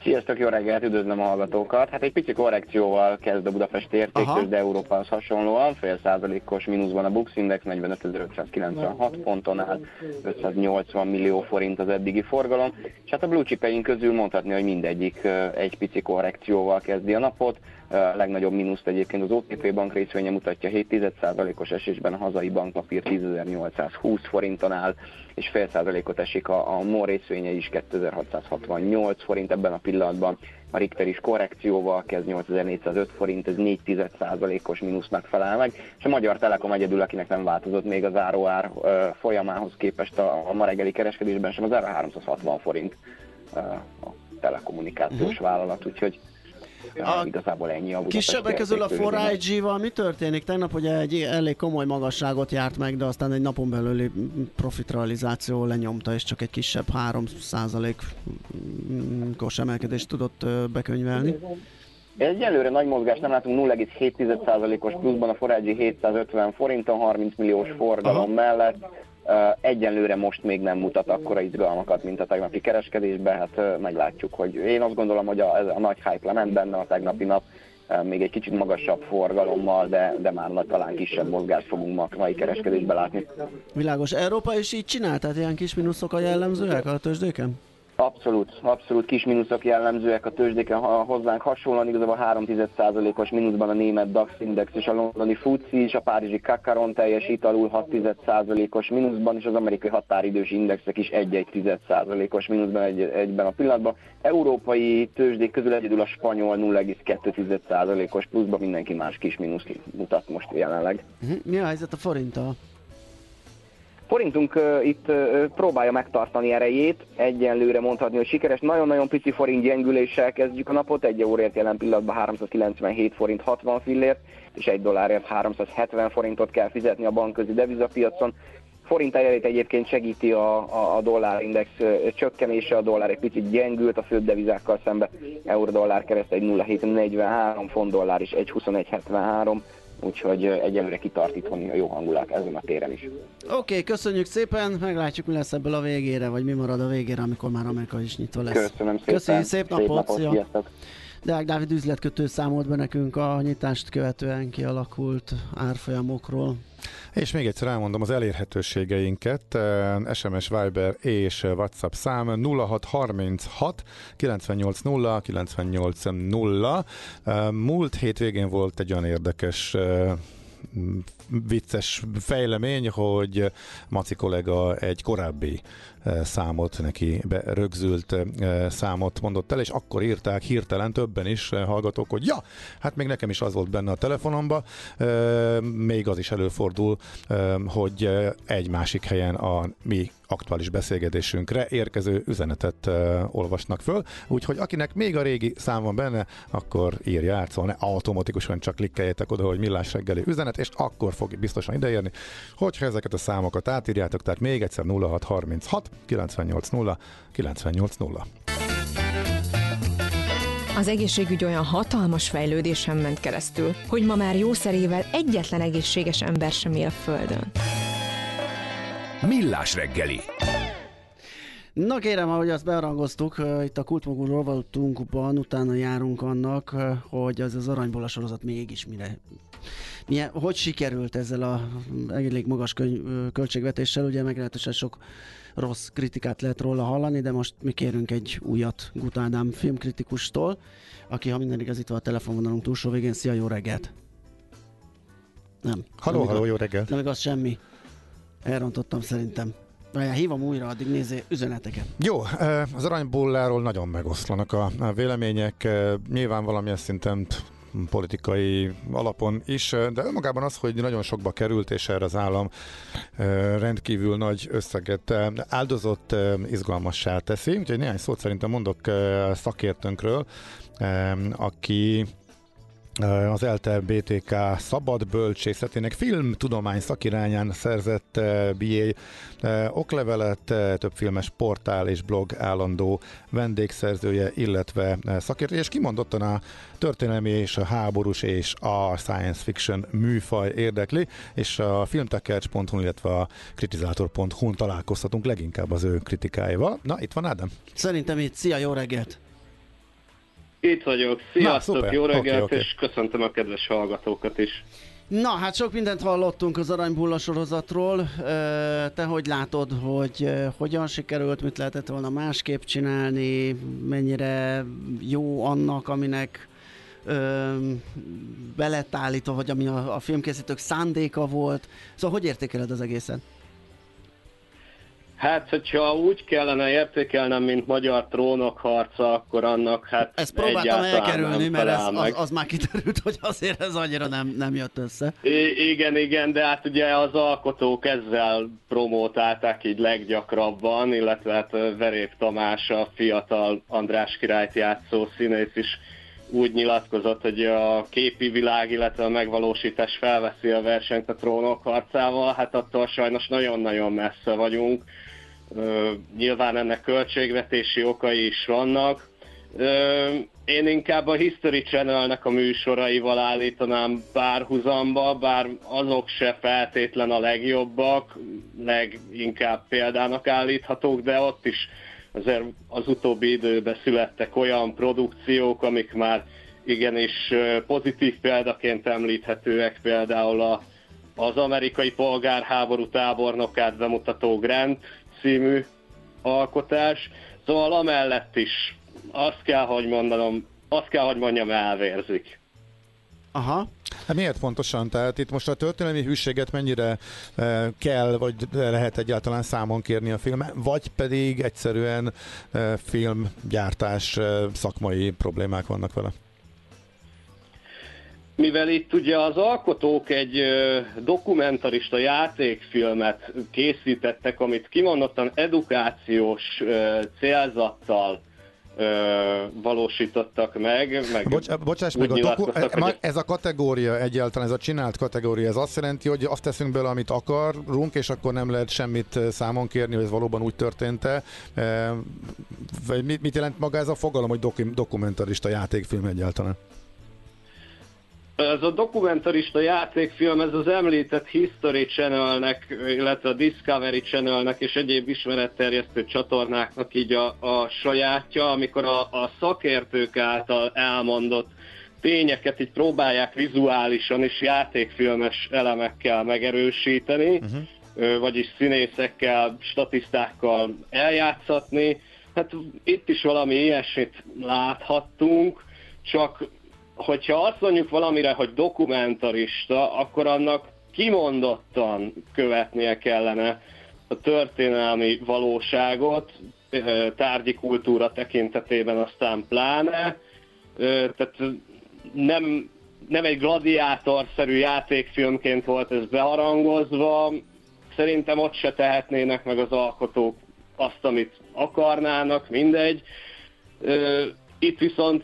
Sziasztok, jó reggelt, üdvözlöm a hallgatókat. Hát egy pici korrekcióval kezd a Budapesti értéktős, de Európához hasonlóan. Fél százalékos mínuszban a Bux Index 45.596 ponton áll, 580 millió forint az eddigi forgalom. És hát a blue chipeink közül mondhatni, hogy mindegyik egy pici korrekcióval kezdi a napot. Legnagyobb mínuszt egyébként az OTP bank részvénye mutatja 7,1%-os esésben a hazai bankpapír 10.820 forinton áll, és fél százalékot esik a, a MOL részvénye is 2668 forint ebben a pillanatban. A Richter is korrekcióval kezd 8405 forint, ez 4 os mínusznak felel meg, és a Magyar Telekom egyedül, akinek nem változott még az áróár folyamához képest a, a ma reggeli kereskedésben sem, az ára 360 forint a telekommunikációs uh-huh. vállalat, úgyhogy a igazából ennyi a Kisebbek közül a 4IG-val mi történik? Tegnap ugye egy elég komoly magasságot járt meg, de aztán egy napon belüli profitrealizáció lenyomta, és csak egy kisebb 3%-os emelkedést tudott bekönyvelni. Egyelőre nagy mozgás nem látunk 0,7%-os pluszban a Forágyi 750 forinton 30 milliós forgalom Aha. mellett Egyenlőre most még nem mutat akkora izgalmakat, mint a tegnapi kereskedésben, hát meglátjuk, hogy én azt gondolom, hogy a, a nagy hype lement benne a tegnapi nap, még egy kicsit magasabb forgalommal, de, de már talán kisebb mozgást fogunk ma mai kereskedésben látni. Világos. Európa is így csinál? Tehát ilyen kis mínuszok a jellemzőek a tőzsdéken? Abszolút, abszolút kis mínuszok jellemzőek a tőzsdéken ha hozzánk hasonlóan, igazából 3 os mínuszban a német DAX index és a londoni FTSE és a párizsi Kakaron teljesít alul 6 os mínuszban, és az amerikai határidős indexek is 1,1 os mínuszban egy, egyben a pillanatban. Európai tőzsdék közül egyedül a spanyol 0,2 os pluszban, mindenki más kis mínusz mutat most jelenleg. Mhm. Mi a helyzet a forinttal? Forintunk uh, itt uh, próbálja megtartani erejét, egyenlőre mondhatni, hogy sikeres. Nagyon-nagyon pici forint gyengüléssel kezdjük a napot, egy órért jelen pillanatban 397 forint 60 fillért, és egy dollárért 370 forintot kell fizetni a bankközi devizapiacon. Forint erejét egyébként segíti a, a, a dollárindex csökkenése, a dollár egy picit gyengült a főbb devizákkal szembe, euró-dollár kereszt egy 0,743, font dollár is 1,2173, úgyhogy egyelőre kitart itthon a jó hangulat ezen a téren is. Oké, okay, köszönjük szépen, meglátjuk mi lesz ebből a végére, vagy mi marad a végére, amikor már Amerika is nyitva lesz. Köszönöm szépen. Köszönjük, szép napot, szép napot sziasztok. Deák Dávid üzletkötő számolt be nekünk a nyitást követően kialakult árfolyamokról. És még egyszer elmondom az elérhetőségeinket, SMS Viber és WhatsApp szám 0636 980 980. Múlt hétvégén volt egy olyan érdekes vicces fejlemény, hogy Maci kollega egy korábbi számot, neki rögzült számot mondott el, és akkor írták hirtelen többen is hallgatók, hogy ja, hát még nekem is az volt benne a telefonomba, még az is előfordul, hogy egy másik helyen a mi aktuális beszélgetésünkre érkező üzenetet olvasnak föl, úgyhogy akinek még a régi szám van benne, akkor írja át, szóval ne automatikusan csak klikkeljetek oda, hogy millás reggeli üzenet, és akkor fog biztosan ideérni, hogyha ezeket a számokat átírjátok, tehát még egyszer 0636 980 980. Az egészségügy olyan hatalmas fejlődésen ment keresztül, hogy ma már jószerével egyetlen egészséges ember sem él a Földön. Millás reggeli. Na kérem, ahogy azt bearangoztuk, itt a Kultmogul rovatunkban utána járunk annak, hogy az az aranyból a sorozat mégis mire milyen, hogy sikerült ezzel a elég magas könyv, költségvetéssel, ugye meglehetősen sok rossz kritikát lehet róla hallani, de most mi kérünk egy újat Gutádám filmkritikustól, aki, ha minden igaz, itt van a telefonvonalunk túlsó végén. Szia, jó reggelt! Nem. Halló, halló, jó reggelt! Nem igaz semmi. Elrontottam szerintem. Várjál, hívom újra, addig nézzé üzeneteket. Jó, az aranybulláról nagyon megoszlanak a vélemények. Nyilván valamilyen szinten politikai alapon is, de önmagában az, hogy nagyon sokba került, és erre az állam rendkívül nagy összeget áldozott, izgalmassá teszi. Úgyhogy néhány szót szerintem mondok szakértőnkről, aki az ELTE BTK szabad bölcsészetének filmtudomány szakirányán szerzett BA oklevelet, több filmes portál és blog állandó vendégszerzője, illetve szakértő, és kimondottan a történelmi és a háborús és a science fiction műfaj érdekli, és a filmtekercs.hu, illetve a kritizátor.hu-n találkozhatunk leginkább az ő kritikáival. Na, itt van Ádám. Szerintem itt. Szia, jó reggelt! Itt vagyok. Sziasztok, Na, jó reggelt, okay, okay. és köszöntöm a kedves hallgatókat is. Na, hát sok mindent hallottunk az Aranybulla sorozatról. Te hogy látod, hogy hogyan sikerült, mit lehetett volna másképp csinálni, mennyire jó annak, aminek belett állítva, vagy ami a, a filmkészítők szándéka volt. Szóval hogy értékeled az egészet? Hát, hogyha úgy kellene értékelnem, mint magyar trónok harca, akkor annak hát Ezt próbáltam elkerülni, mert ez, az, az már kiderült, hogy azért ez annyira nem, nem jött össze. I- igen, igen, de hát ugye az alkotók ezzel promótálták így leggyakrabban, illetve hát Verép Tamás, a fiatal András királyt játszó színész is úgy nyilatkozott, hogy a képi világ, illetve a megvalósítás felveszi a versenyt a trónok harcával, hát attól sajnos nagyon-nagyon messze vagyunk nyilván ennek költségvetési okai is vannak. Én inkább a History Channelnek a műsoraival állítanám párhuzamba, bár azok se feltétlen a legjobbak, leginkább példának állíthatók, de ott is azért az utóbbi időben születtek olyan produkciók, amik már igenis pozitív példaként említhetőek, például a, az amerikai polgárháború tábornokát bemutató Grant című alkotás. Szóval amellett is azt kell, hogy mondanom, azt kell, hogy mondjam, elvérzik. Aha. Hát miért fontosan? Tehát itt most a történelmi hűséget mennyire e, kell, vagy lehet egyáltalán számon kérni a film, vagy pedig egyszerűen e, filmgyártás e, szakmai problémák vannak vele? Mivel itt ugye az alkotók egy dokumentarista játékfilmet készítettek, amit kimondottan edukációs célzattal ö, valósítottak meg. meg Bocs, bocsáss meg, a doku- ez, hogy... ez a kategória egyáltalán, ez a csinált kategória, ez azt jelenti, hogy azt teszünk bele, amit akarunk, és akkor nem lehet semmit számon kérni, hogy ez valóban úgy történt-e. Vagy mit, mit jelent maga ez a fogalom, hogy doku- dokumentarista játékfilm egyáltalán? Ez a dokumentarista játékfilm, ez az említett History Channelnek, illetve a Discovery Channelnek és egyéb ismeretterjesztő csatornáknak így a, a sajátja, amikor a, a szakértők által elmondott tényeket így próbálják vizuálisan és játékfilmes elemekkel megerősíteni, uh-huh. vagyis színészekkel, statisztákkal eljátszatni. Hát itt is valami ilyesmit láthattunk, csak hogyha azt mondjuk valamire, hogy dokumentarista, akkor annak kimondottan követnie kellene a történelmi valóságot, tárgyi kultúra tekintetében aztán pláne. Tehát nem, nem egy gladiátorszerű játékfilmként volt ez beharangozva, szerintem ott se tehetnének meg az alkotók azt, amit akarnának, mindegy. Itt viszont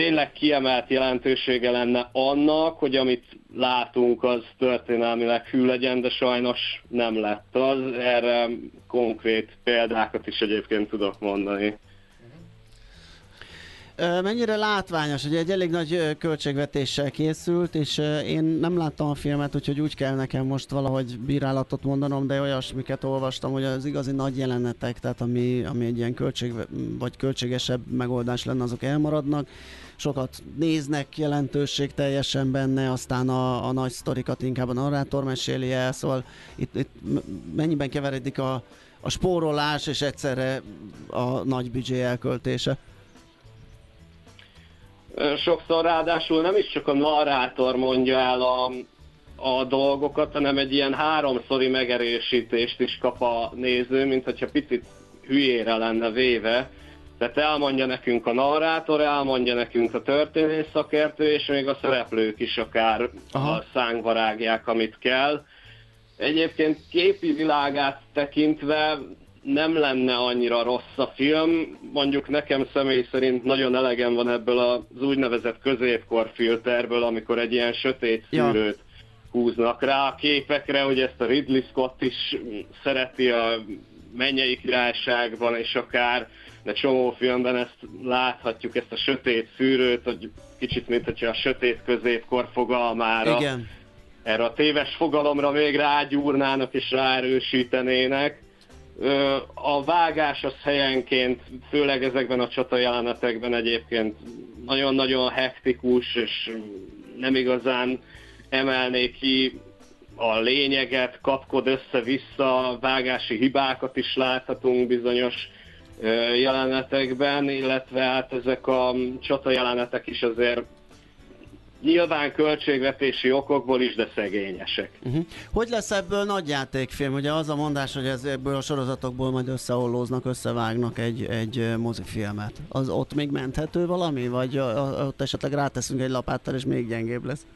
tényleg kiemelt jelentősége lenne annak, hogy amit látunk, az történelmileg hű legyen, de sajnos nem lett az. Erre konkrét példákat is egyébként tudok mondani. Mennyire látványos, hogy egy elég nagy költségvetéssel készült, és én nem láttam a filmet, úgyhogy úgy kell nekem most valahogy bírálatot mondanom, de olyasmiket olvastam, hogy az igazi nagy jelenetek, tehát ami, ami egy ilyen költség, vagy költségesebb megoldás lenne, azok elmaradnak sokat néznek jelentőség teljesen benne, aztán a, a nagy sztorikat inkább a narrátor meséli el, szóval itt, itt mennyiben keveredik a, a spórolás és egyszerre a nagy büdzsé elköltése? Sokszor ráadásul nem is csak a narrátor mondja el a, a dolgokat, hanem egy ilyen háromszori megerősítést is kap a néző, mint hogyha picit hülyére lenne véve, tehát elmondja nekünk a narrátor, elmondja nekünk a történész szakértő, és még a szereplők is akár Aha. a szángvarágják, amit kell. Egyébként képi világát tekintve nem lenne annyira rossz a film. Mondjuk nekem személy szerint nagyon elegem van ebből az úgynevezett középkor filterből, amikor egy ilyen sötét szűrőt ja. húznak rá a képekre, hogy ezt a Ridley Scott is szereti a mennyei királyságban, és akár de csomó filmben ezt láthatjuk, ezt a sötét fűrőt, hogy kicsit, mint hogyha a sötét középkor fogalmára Igen. erre a téves fogalomra még rágyúrnának és ráerősítenének. A vágás az helyenként, főleg ezekben a csata jelenetekben egyébként nagyon-nagyon hektikus, és nem igazán emelnék ki a lényeget, kapkod össze-vissza, vágási hibákat is láthatunk bizonyos jelenetekben, illetve hát ezek a csata jelenetek is azért nyilván költségvetési okokból is, de szegényesek. Uh-huh. Hogy lesz ebből nagy játékfilm? Ugye az a mondás, hogy ez, ebből a sorozatokból majd összeollóznak, összevágnak egy, egy mozifilmet. Az ott még menthető valami? Vagy ott esetleg ráteszünk egy lapáttal, és még gyengébb lesz?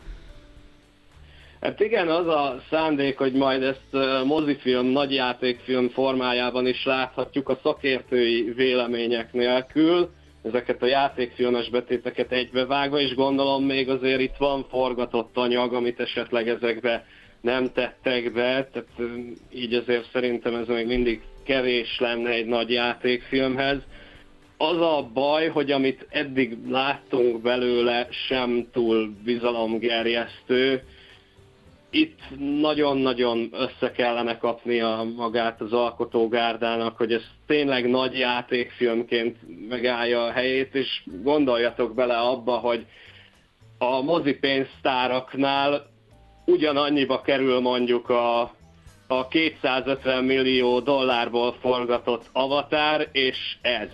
Hát igen, az a szándék, hogy majd ezt mozifilm, nagyjátékfilm formájában is láthatjuk a szakértői vélemények nélkül, ezeket a játékfilmes betéteket egybevágva, és gondolom még azért itt van forgatott anyag, amit esetleg ezekbe nem tettek be, tehát így azért szerintem ez még mindig kevés lenne egy nagy játékfilmhez. Az a baj, hogy amit eddig láttunk belőle sem túl bizalomgerjesztő, itt nagyon-nagyon össze kellene kapnia magát az alkotógárdának, hogy ez tényleg nagy játékfilmként megállja a helyét, és gondoljatok bele abba, hogy a mozipénztáraknál ugyanannyiba kerül mondjuk a, a 250 millió dollárból forgatott Avatar, és ez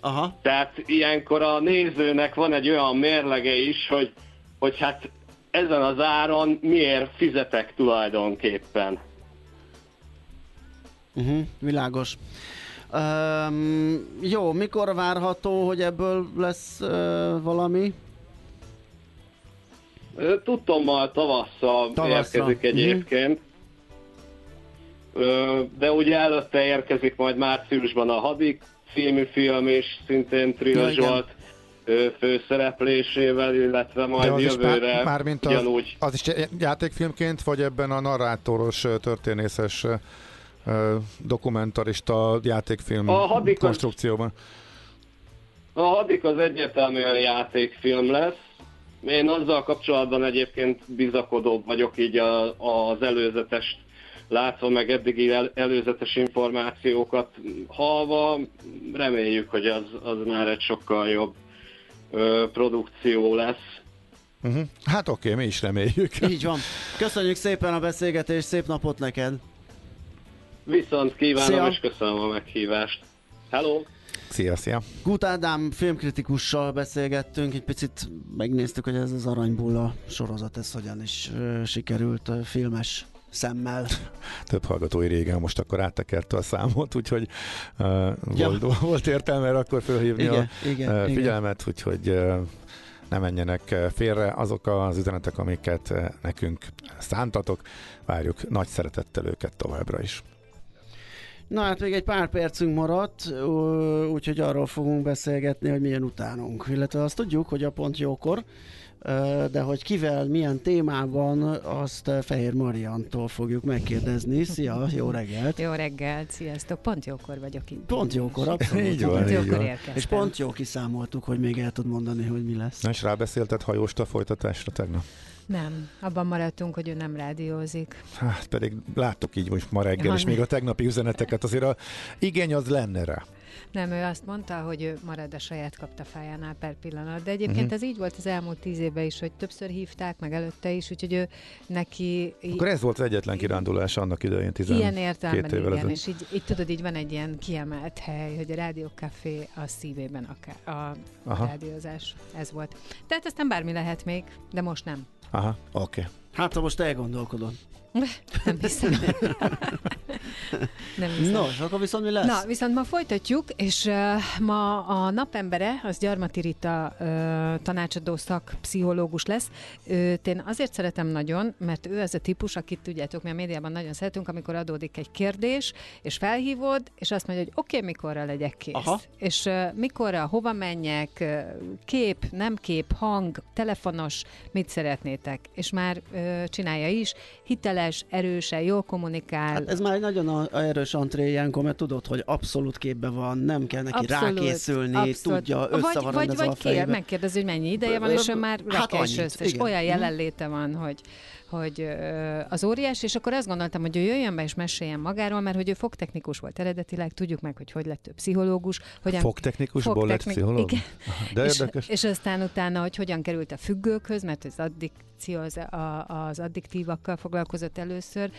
Aha. Tehát ilyenkor a nézőnek van egy olyan mérlege is, hogy, hogy hát ezen az áron miért fizetek tulajdonképpen. Uh-huh, világos. Um, jó, mikor várható, hogy ebből lesz uh, valami? Tudtommal tavasszal Tavasszra. érkezik mhm. egyébként. Uh-huh. De ugye előtte érkezik majd márciusban a Hadik című film, és szintén Trill Zsolt főszereplésével, illetve majd az jövőre már, mint az, az is játékfilmként, vagy ebben a narrátoros, történészes dokumentarista játékfilm a hadik konstrukcióban? Az, a Hadik az egyértelműen játékfilm lesz. Én azzal kapcsolatban egyébként bizakodóbb vagyok így a, az előzetes látva, meg eddigi el, előzetes információkat halva. Reméljük, hogy az, az már egy sokkal jobb produkció lesz. Uh-huh. Hát oké, okay, mi is reméljük. Így van. Köszönjük szépen a beszélgetést, szép napot neked! Viszont kívánom, szia. és köszönöm a meghívást. Hello! Szia, szia! Gut Ádám filmkritikussal beszélgettünk, egy picit megnéztük, hogy ez az Aranybulla sorozat, ez hogyan is uh, sikerült uh, filmes szemmel. Több hallgatói régen most akkor áttekerte a számot, úgyhogy uh, ja. volt, volt értelme akkor felhívni igen, a igen, uh, figyelmet, igen. úgyhogy uh, ne menjenek félre azok az üzenetek, amiket nekünk szántatok. Várjuk nagy szeretettel őket továbbra is. Na hát még egy pár percünk maradt, úgyhogy arról fogunk beszélgetni, hogy milyen utánunk. Illetve azt tudjuk, hogy a pont jókor, de hogy kivel, milyen témában, azt Fehér Mariantól fogjuk megkérdezni. Szia, jó reggelt! Jó reggelt, sziasztok! Pont jókor vagyok itt. Pont jókor, abszolút. így van, pont így jókor van. És pont jó kiszámoltuk, hogy még el tud mondani, hogy mi lesz. Na és rábeszélted hajóst a folytatásra tegnap? Nem, abban maradtunk, hogy ő nem rádiózik. Hát pedig láttuk így most ma reggel, ha, és még a tegnapi üzeneteket azért a igény az lenne rá. Nem, ő azt mondta, hogy ő marad a saját kaptafájánál per pillanat. De egyébként uh-huh. ez így volt az elmúlt tíz évben is, hogy többször hívták, meg előtte is, úgyhogy ő neki... Akkor ez volt az egyetlen kirándulás annak idején, 12 Ilyen értelemben, évvel igen, és így, így, tudod, így van egy ilyen kiemelt hely, hogy a Rádió Café a szívében akár, a Aha. rádiózás. Ez volt. Tehát aztán bármi lehet még, de most nem. Aha, oké. Okay. Hát, ha most elgondolkodod. Nem [laughs] hiszem. Nem hiszem. Nos, akkor viszont mi lesz? Na, viszont ma folytatjuk, és uh, ma a napembere, az Gyarmati Rita uh, tanácsadó szak pszichológus lesz. Őt én azért szeretem nagyon, mert ő az a típus, akit tudjátok, mi a médiában nagyon szeretünk, amikor adódik egy kérdés, és felhívod, és azt mondja, hogy oké, okay, mikorra legyek kész. Aha. És uh, mikorra, hova menjek, uh, kép, nem kép, hang, telefonos, mit szeretnétek. És már uh, csinálja is, hitele hiteles, erősen, jól kommunikál. Hát ez már egy nagyon erős antré ilyenkor, mert tudod, hogy abszolút képben van, nem kell neki abszolút, rákészülni, abszolút. tudja, össze van Vagy, vagy, vagy kér, megkérdezi, hogy mennyi ideje van, és ő már hát annyit, össze, és olyan mhm. jelenléte van, hogy hogy az óriás, és akkor azt gondoltam, hogy ő jöjjön be és meséljen magáról, mert hogy ő fogtechnikus volt eredetileg, tudjuk meg, hogy hogy lett ő pszichológus. Hogyan... Fogtechnikusból fogtechnik... lett pszichológus? Igen. De és, érdekes. És aztán utána, hogy hogyan került a függőkhöz, mert az addikció, az, az addiktívakkal foglalkozott először,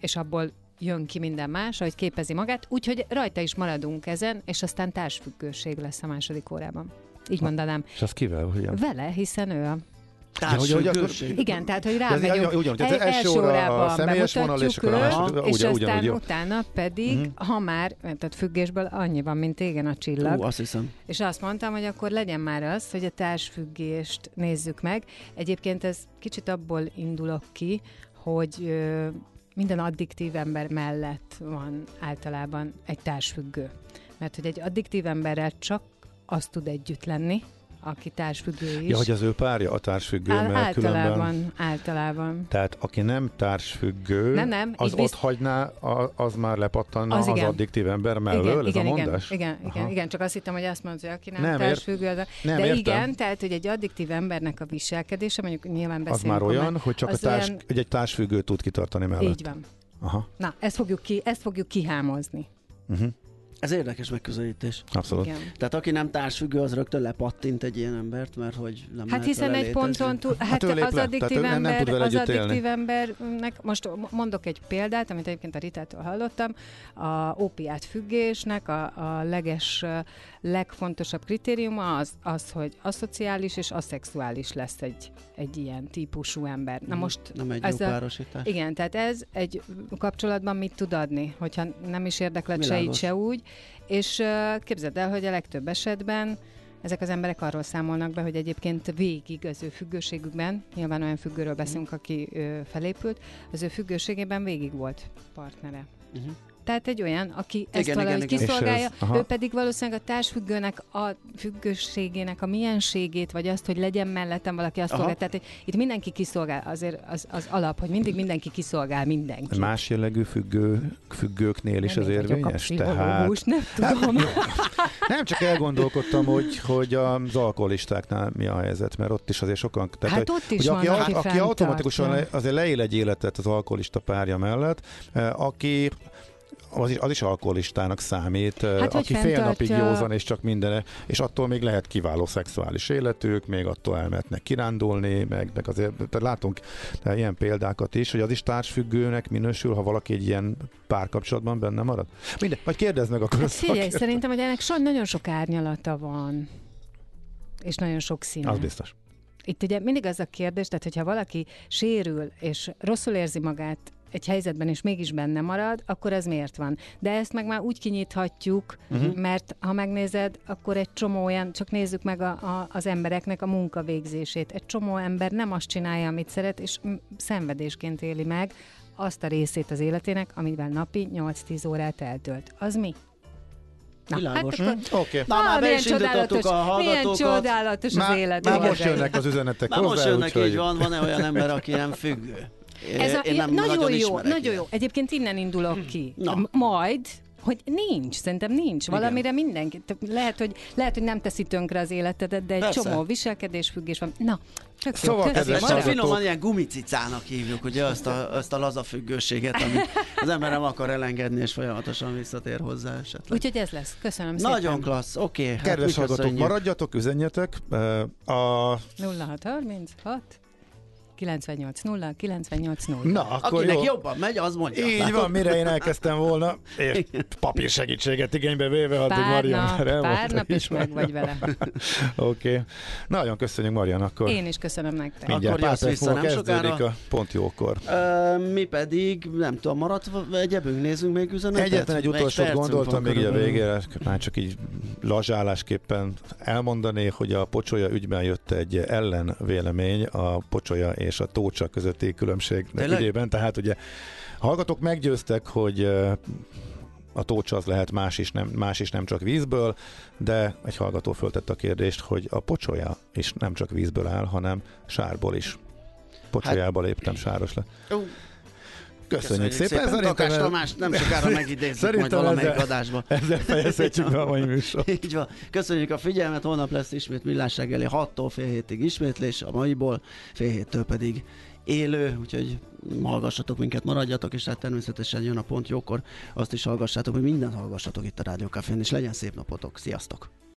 és abból jön ki minden más, hogy képezi magát, úgyhogy rajta is maradunk ezen, és aztán társfüggőség lesz a második órában. Így mondanám. És az kivel? Hogyan? Vele, hiszen ő a Ja, hogy, hogy akkor... Igen, tehát, hogy rámegyünk. Ugyan, tehát az első óra a személyes vonal, és akkor a másik, és ugye, aztán ugyan, utána pedig, uh-huh. ha már, tehát függésből annyi van, mint igen a csillag. Ú, azt hiszem. És azt mondtam, hogy akkor legyen már az, hogy a társfüggést nézzük meg. Egyébként ez kicsit abból indulok ki, hogy ö, minden addiktív ember mellett van általában egy társfüggő. Mert hogy egy addiktív emberrel csak az tud együtt lenni, aki társfüggő is. Ja, hogy az ő párja a társfüggő, Á, mert általában, különben... általában. Tehát aki nem társfüggő, nem, nem, az ott bizt... hagyná, az már lepattanna az, az addiktív ember mellől, igen, ez igen, a mondás? Igen, igen, igen, igen, csak azt hittem, hogy azt mondja, hogy aki nem, nem társfüggő, az a... nem, de értem. igen, tehát, hogy egy addiktív embernek a viselkedése, mondjuk nyilván beszélünk. Az már olyan, hogy csak a társ, olyan... egy, egy társfüggő tud kitartani mellett. Így van. Aha. Na, ezt fogjuk, ki, ezt fogjuk kihámozni. Uh-huh. Ez érdekes megközelítés. Abszolút. Igen. Tehát aki nem társfüggő, az rögtön lepattint egy ilyen embert, mert hogy nem Hát lehet hiszen egy ponton túl, Hát hát, az le, addiktív nem ember, tud vele az addiktív embernek, most mondok egy példát, amit egyébként a Ritától hallottam, a ópiát függésnek a, a leges, legfontosabb kritériuma az, az, hogy aszociális és aszexuális lesz egy, egy ilyen típusú ember. Na most Nem egy ez jó a- párosítás. igen, tehát ez egy kapcsolatban mit tud adni, hogyha nem is érdeklet se így, se úgy, és képzeld el, hogy a legtöbb esetben ezek az emberek arról számolnak be, hogy egyébként végig az ő függőségükben, nyilván olyan függőről beszélünk, aki felépült, az ő függőségében végig volt partnere. Uh-huh. Tehát egy olyan, aki ezt Igen, valahogy igen, igen. kiszolgálja, ez- aha. ő pedig valószínűleg a társfüggőnek a függőségének a mienségét, vagy azt, hogy legyen mellettem valaki, azt Aha. szolgál. Tehát itt mindenki kiszolgál, azért az, az alap, hogy mindig mindenki kiszolgál mindenki. Más jellegű függő, függőknél is Nem ez én vagyok a érvényes? Tehát, nem [laughs] tudom. [laughs] nem csak elgondolkodtam, hogy, hogy az alkoholistáknál mi a helyzet, mert ott is azért sokan... Tehát, Hát hogy, ott is hogy aki, van, aki, aki aki automatikusan le, azért leél egy életet az alkoholista párja mellett, eh, aki az is, az is alkoholistának számít, hát, aki fél napig józan, és csak minden, és attól még lehet kiváló szexuális életük, még attól elmehetnek kirándulni, meg, meg azért tehát látunk de ilyen példákat is, hogy az is társfüggőnek minősül, ha valaki egy ilyen párkapcsolatban benne marad. Minden, vagy kérdezd meg akkor Hát figyelj, szerintem, hogy ennek so, nagyon sok árnyalata van. És nagyon sok színe. Az biztos. Itt ugye mindig az a kérdés, tehát hogyha valaki sérül, és rosszul érzi magát egy helyzetben, és mégis benne marad, akkor ez miért van? De ezt meg már úgy kinyithatjuk, uh-huh. mert ha megnézed, akkor egy csomó olyan, csak nézzük meg a, a, az embereknek a munkavégzését. Egy csomó ember nem azt csinálja, amit szeret, és szenvedésként éli meg azt a részét az életének, amivel napi 8-10 órát eltölt. Az mi? Na, Világos. Hát akkor, Hm? Oké. Okay. Na, már be milyen is indítottuk csodálatos, a milyen hallgatókat. csodálatos az Már, élet. már most jönnek az üzenetek Már hozzá, most jönnek, így van, van-e olyan ember, aki nem függő? Ez a, Én nem nagyon jó, ismerek nagyon jó. Egyébként innen indulok ki. Na. Majd, hogy nincs, szerintem nincs. Valamire mindenki. te- Lehet hogy, lehet, hogy nem teszi tönkre az életedet, de egy Persze. csomó viselkedésfüggés van. Na, tök Szóval, jó. kedves Köszönöm. Majd finoman ilyen gumicicának hívjuk, ugye azt a, azt a laza függőséget, amit az ember nem akar elengedni, és folyamatosan visszatér hozzá esetleg. Úgyhogy ez lesz. Köszönöm szépen. Nagyon klassz, oké. Okay, Kedves hát mi hallgatók, maradjatok, üzenjetek. A 0636 98 0 98 0. Na, akkor Akinek jó. jobban megy, az mondja. Így Látod? van, mire én elkezdtem volna, és papír segítséget igénybe véve, addig Marian nap, már elmondta pár nap is. meg vagy vele. [laughs] Oké. Okay. Nagyon köszönjük, Marian, akkor Én is köszönöm nektek. mindjárt Akkor jössz vissza nem sokára. a pont jókor. Ö, mi pedig, nem tudom, maradt egyebünk, nézzünk még üzenetet? Egyetlen egy utolsót percünk gondoltam még így a végére, már csak így lazsálásképpen elmondani, hogy a pocsolya ügyben jött egy ellenvélemény a pocsolya és a tócsa közötti különbség ügyében. Tehát ugye hallgatók meggyőztek, hogy a tócsa az lehet más is, nem, más is nem csak vízből, de egy hallgató föltette a kérdést, hogy a pocsolya is nem csak vízből áll, hanem sárból is. Pocsolyába léptem, sáros lett. Ú, Köszönjük, szépen. szépen. Szerintem Takás Tamás nem sokára megidézzük majd valamelyik ezzel- adásba. Ezzel fejezhetjük be a mai [laughs] műsor. Így van. Köszönjük a figyelmet, holnap lesz ismét millás reggeli 6-tól fél hétig ismétlés, a maiból fél héttől pedig élő, úgyhogy hallgassatok minket, maradjatok, és hát természetesen jön a pont jókor, azt is hallgassátok, hogy mindent hallgassatok itt a Rádió Cafén, és legyen szép napotok. Sziasztok!